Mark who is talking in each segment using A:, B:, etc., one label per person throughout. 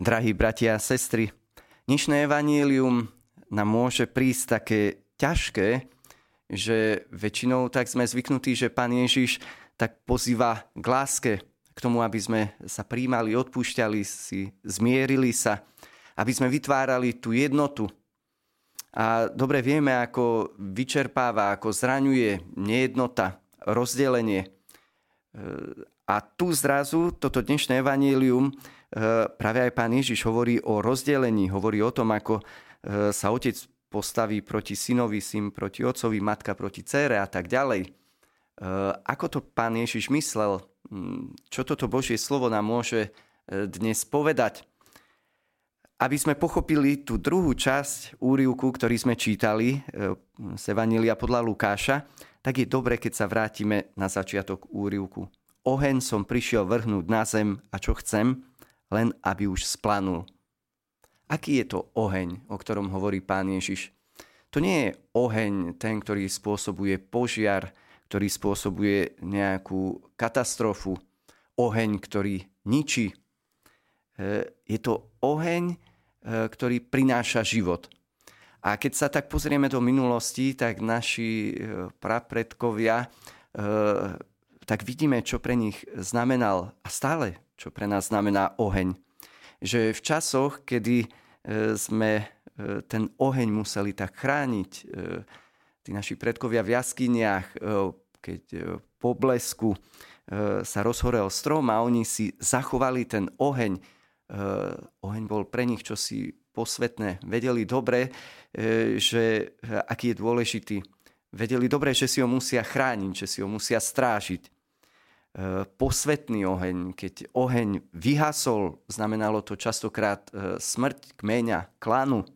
A: Drahí bratia a sestry, dnešné evanílium nám môže prísť také ťažké, že väčšinou tak sme zvyknutí, že pán Ježiš tak pozýva k láske, k tomu, aby sme sa príjmali, odpúšťali si, zmierili sa, aby sme vytvárali tú jednotu. A dobre vieme, ako vyčerpáva, ako zraňuje nejednota, rozdelenie. A tu zrazu toto dnešné evanílium, e, práve aj pán Ježiš hovorí o rozdelení, hovorí o tom, ako e, sa otec postaví proti synovi, syn proti otcovi, matka proti cére a tak ďalej. E, ako to pán Ježiš myslel? Mm, čo toto Božie slovo nám môže dnes povedať? Aby sme pochopili tú druhú časť úrivku, ktorý sme čítali z Evanília podľa Lukáša, tak je dobre, keď sa vrátime na začiatok úrivku oheň som prišiel vrhnúť na zem a čo chcem, len aby už splanul. Aký je to oheň, o ktorom hovorí pán Ježiš? To nie je oheň ten, ktorý spôsobuje požiar, ktorý spôsobuje nejakú katastrofu, oheň, ktorý ničí. E, je to oheň, e, ktorý prináša život. A keď sa tak pozrieme do minulosti, tak naši e, prapredkovia tak vidíme, čo pre nich znamenal a stále, čo pre nás znamená oheň. Že v časoch, kedy e, sme e, ten oheň museli tak chrániť, e, tí naši predkovia v jaskyniach, keď po blesku sa rozhorel strom a oni si zachovali ten oheň. Oheň bol pre nich čosi posvetné. Vedeli dobre, že aký je dôležitý. Vedeli dobre, že si ho musia chrániť, že si ho musia strážiť. E, posvetný oheň. Keď oheň vyhasol, znamenalo to častokrát e, smrť kmeňa, klanu. E,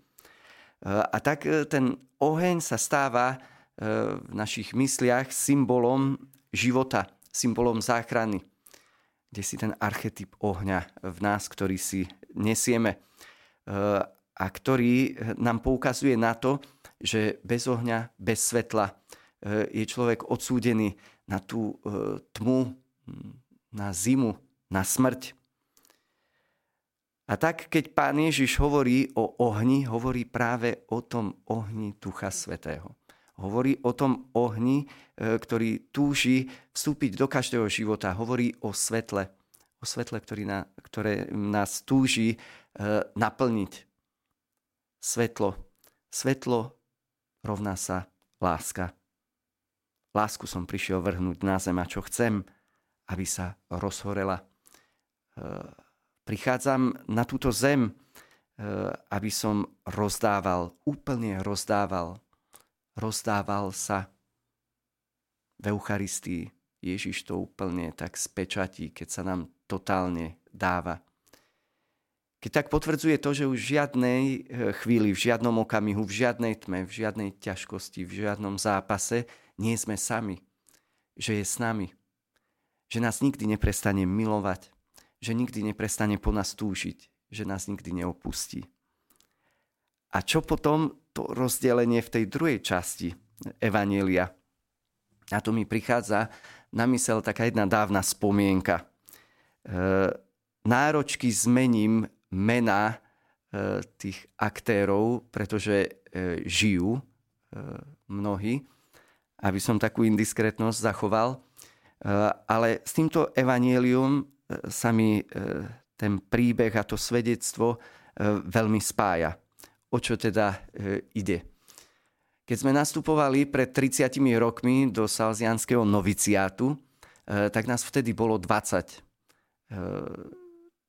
A: a tak ten oheň sa stáva v našich mysliach symbolom života, symbolom záchrany. Kde si ten archetyp ohňa v nás, ktorý si nesieme a ktorý nám poukazuje na to, že bez ohňa, bez svetla je človek odsúdený na tú tmu, na zimu, na smrť. A tak, keď pán Ježiš hovorí o ohni, hovorí práve o tom ohni Ducha Svetého. Hovorí o tom ohni, e, ktorý túži vstúpiť do každého života. Hovorí o svetle. O svetle, ktorý na, ktoré nás túži e, naplniť. Svetlo. Svetlo rovná sa láska. Lásku som prišiel vrhnúť na zem a čo chcem, aby sa rozhorela. E, prichádzam na túto zem, e, aby som rozdával, úplne rozdával. Rozdával sa v Eucharistii. Ježiš to úplne tak spečatí, keď sa nám totálne dáva. Keď tak potvrdzuje to, že už v žiadnej e, chvíli, v žiadnom okamihu, v žiadnej tme, v žiadnej ťažkosti, v žiadnom zápase nie sme sami. Že je s nami že nás nikdy neprestane milovať, že nikdy neprestane po nás túžiť, že nás nikdy neopustí. A čo potom to rozdelenie v tej druhej časti Evanielia? A to mi prichádza na mysel taká jedna dávna spomienka. E, náročky zmením mena e, tých aktérov, pretože e, žijú mnohí, aby som takú indiskretnosť zachoval. Ale s týmto evanielium sa mi ten príbeh a to svedectvo veľmi spája. O čo teda ide? Keď sme nastupovali pred 30 rokmi do salzianského noviciátu, tak nás vtedy bolo 20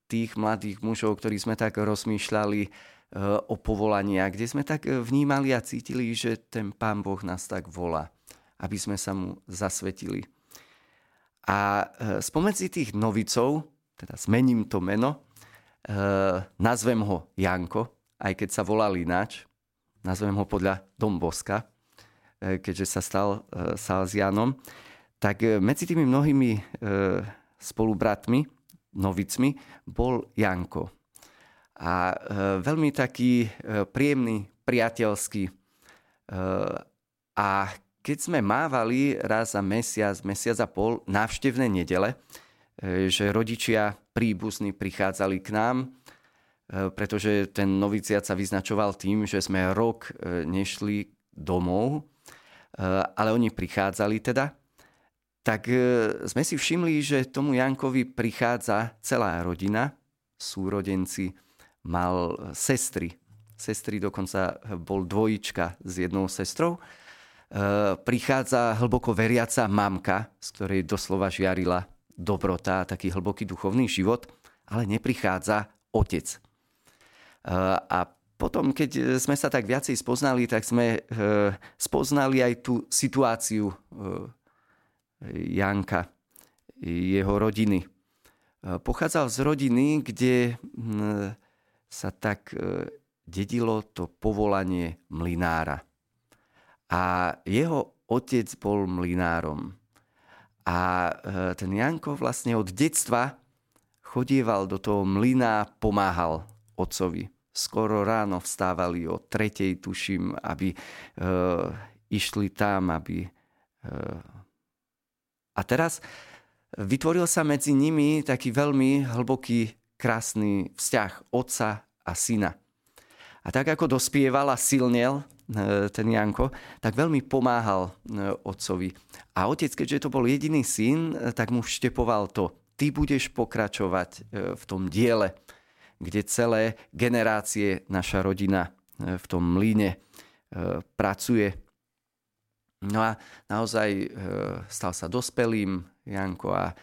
A: tých mladých mužov, ktorí sme tak rozmýšľali o povolania, kde sme tak vnímali a cítili, že ten Pán Boh nás tak volá, aby sme sa mu zasvetili. A e, spomedzi tých novicov, teda zmením to meno, nazvem ho Janko, aj keď sa volal ináč, nazvem ho podľa Domboska, keďže sa stal Salzianom, tak medzi tými mnohými spolubratmi, novicmi, bol Janko. A veľmi taký príjemný, priateľský. A keď sme mávali raz za mesiac, mesiac a pol návštevné nedele, e, že rodičia príbuzní prichádzali k nám, e, pretože ten noviciat sa vyznačoval tým, že sme rok nešli domov, ale oni prichádzali teda, tak sme si všimli, že tomu Jankovi prichádza celá rodina, súrodenci, mal sestry. Sestry dokonca bol dvojička s jednou sestrou. Prichádza hlboko veriaca mamka, z ktorej doslova žiarila dobrota, taký hlboký duchovný život, ale neprichádza otec. A potom, keď sme sa tak viacej spoznali, tak sme e, spoznali aj tú situáciu e, Janka, jeho rodiny. E, pochádzal z rodiny, kde sa tak dedilo to povolanie mlinára. A jeho otec bol mlinárom. A e, ten Janko vlastne od detstva chodieval do toho mlyna, pomáhal otcovi. Skoro ráno vstávali o tretej, tuším, aby e, išli tam, aby... E... A teraz vytvoril sa medzi nimi taký veľmi hlboký, krásny vzťah otca a syna. A tak ako dospieval a silnel, E, ten Janko, tak veľmi pomáhal e, otcovi. A otec, keďže to bol jediný syn, e, tak mu vštepoval to. Ty budeš pokračovať v tom diele, kde celé generácie naša rodina v tom mlyne pracuje. No a naozaj stal sa dospelým Janko a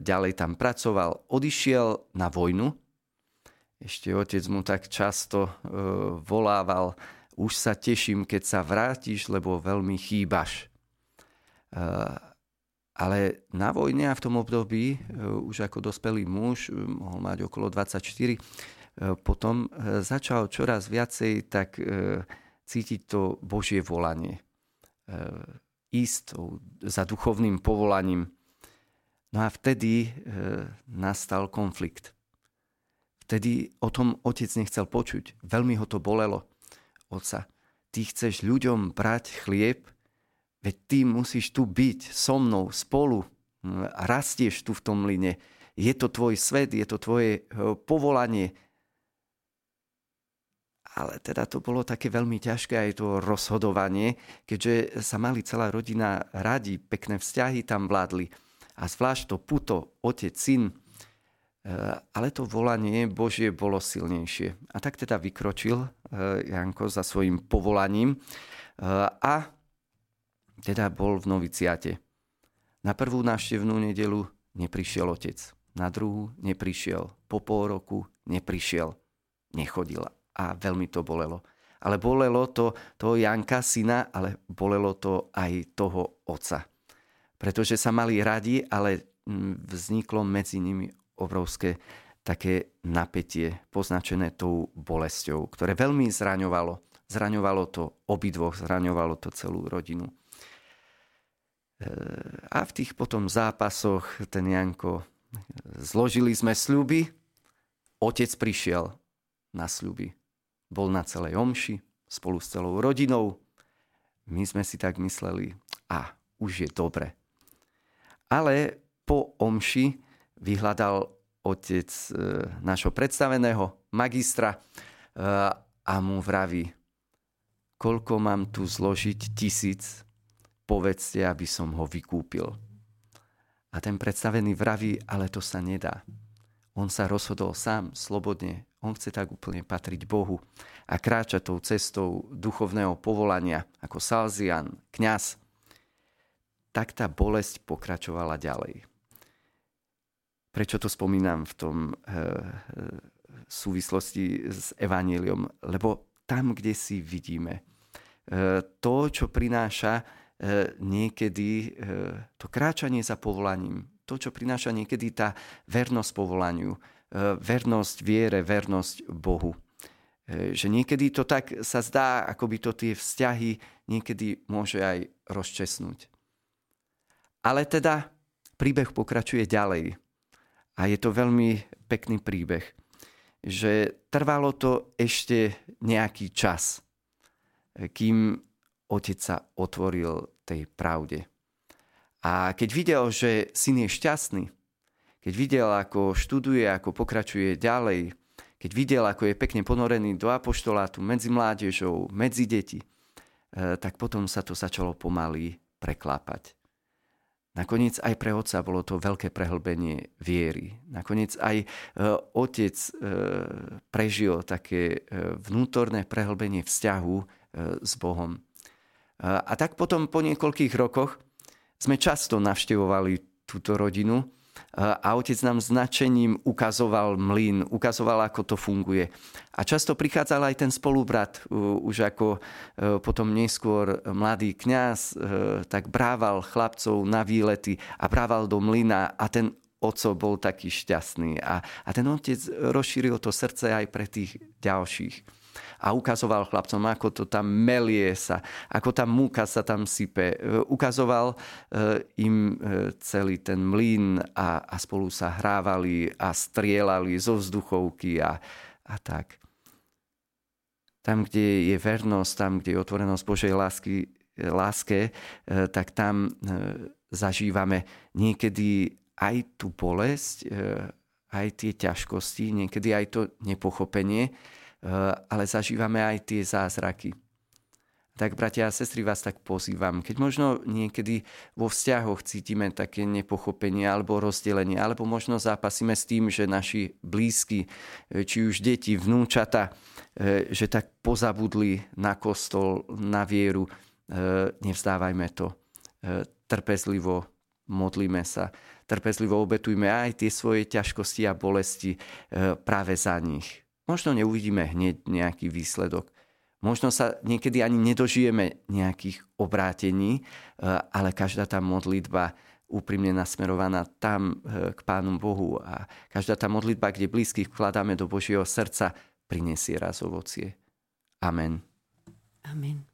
A: ďalej tam pracoval. Odišiel na vojnu. Ešte otec mu tak často volával, už sa teším, keď sa vrátiš, lebo veľmi chýbaš. Ale na vojne a v tom období, e, už ako dospelý muž, e, mohol mať okolo 24, e, potom začal čoraz viacej tak cítiť to Božie volanie. Ísť za duchovným povolaním. No a vtedy nastal konflikt. Vtedy o tom otec nechcel počuť. Veľmi ho to bolelo. Oca, ty chceš ľuďom brať chlieb, veď ty musíš tu byť so mnou spolu rastieš tu v tom line. Je to tvoj svet, je to tvoje e, povolanie. Ale teda to bolo také veľmi ťažké aj to rozhodovanie, keďže sa mali celá rodina radi, pekné vzťahy tam vládli. A zvlášť to puto, otec, syn, Eh, ale to volanie Božie bolo silnejšie. A tak teda vykročil eh, Janko za svojim povolaním eh, a teda bol v noviciate. Na prvú návštevnú nedelu neprišiel otec. Na druhú neprišiel. Po pol roku neprišiel. Nechodil. A veľmi to bolelo. Ale bolelo to toho Janka, syna, ale bolelo to aj toho otca. Pretože sa mali radi, ale mm, vzniklo medzi nimi obrovské také napätie poznačené tou bolesťou, ktoré veľmi zraňovalo. Zraňovalo to obidvoch, zraňovalo to celú rodinu. E, a v tých potom zápasoch ten Janko, zložili sme sľuby, otec prišiel na sľuby. Bol na celej omši spolu s celou rodinou. My sme si tak mysleli, a už je dobre. Ale po omši vyhľadal otec e, našho predstaveného magistra e, a mu vraví, koľko mám tu zložiť tisíc, povedzte, aby som ho vykúpil. A ten predstavený vraví, ale to sa nedá. On sa rozhodol sám, slobodne. On chce tak úplne patriť Bohu a kráča tou cestou duchovného povolania ako Salzian, kňaz. Tak tá bolesť pokračovala ďalej. Prečo to spomínam v tom e, súvislosti s evaníliom? Lebo tam, kde si vidíme e, to, čo prináša e, niekedy to kráčanie za povolaním, to, čo prináša niekedy tá vernosť povolaniu, vernosť viere, vernosť Bohu. Že niekedy to tak sa zdá, ako by to tie vzťahy niekedy môže aj rozčesnúť. Ale teda príbeh pokračuje ďalej. A je to veľmi pekný príbeh, že trvalo to ešte nejaký čas, kým otec sa otvoril tej pravde. A keď videl, že syn je šťastný, keď videl, ako študuje, ako pokračuje ďalej, keď videl, ako je pekne ponorený do apoštolátu medzi mládežou, medzi deti, tak potom sa to začalo pomaly preklápať. Nakoniec aj pre otca bolo to veľké prehlbenie viery. Nakoniec aj e, otec e, prežil také vnútorné prehlbenie vzťahu s Bohom. A tak potom po niekoľkých rokoch sme často navštevovali túto rodinu a otec nám značením ukazoval mlyn, ukazoval, ako to funguje. A často prichádzal aj ten spolubrat, už ako e, potom neskôr mladý kňaz, e, tak brával chlapcov na výlety a brával do mlyna a ten oco bol taký šťastný. A, a ten otec rozšíril to srdce aj pre tých ďalších a ukazoval chlapcom, ako to tam melie sa, ako tá múka sa tam sype. E, ukazoval e, im e, celý ten mlyn a, a spolu sa hrávali a strielali zo vzduchovky a, a tak. Tam, kde je vernosť, tam, kde je otvorenosť Božej lásky, láske, tak tam zažívame niekedy aj tú bolesť, aj tie ťažkosti, niekedy aj to nepochopenie, ale zažívame aj tie zázraky. Tak, bratia a sestry, vás tak pozývam. Keď možno niekedy vo vzťahoch cítime také nepochopenie alebo rozdelenie, alebo možno zápasíme s tým, že naši blízky, eh, či už deti, vnúčata, eh, že tak pozabudli na kostol, na vieru, nevzdávajme to. Trpezlivo modlíme sa, trpezlivo obetujme aj tie svoje ťažkosti a bolesti práve za nich Možno neuvidíme hneď nejaký výsledok. Možno sa niekedy ani nedožijeme nejakých obrátení, eh, ale každá tá modlitba úprimne nasmerovaná tam eh, k Pánu Bohu a každá tá modlitba, kde blízkych vkladáme do Božieho srdca, prinesie raz ovocie. Amen.
B: Amen.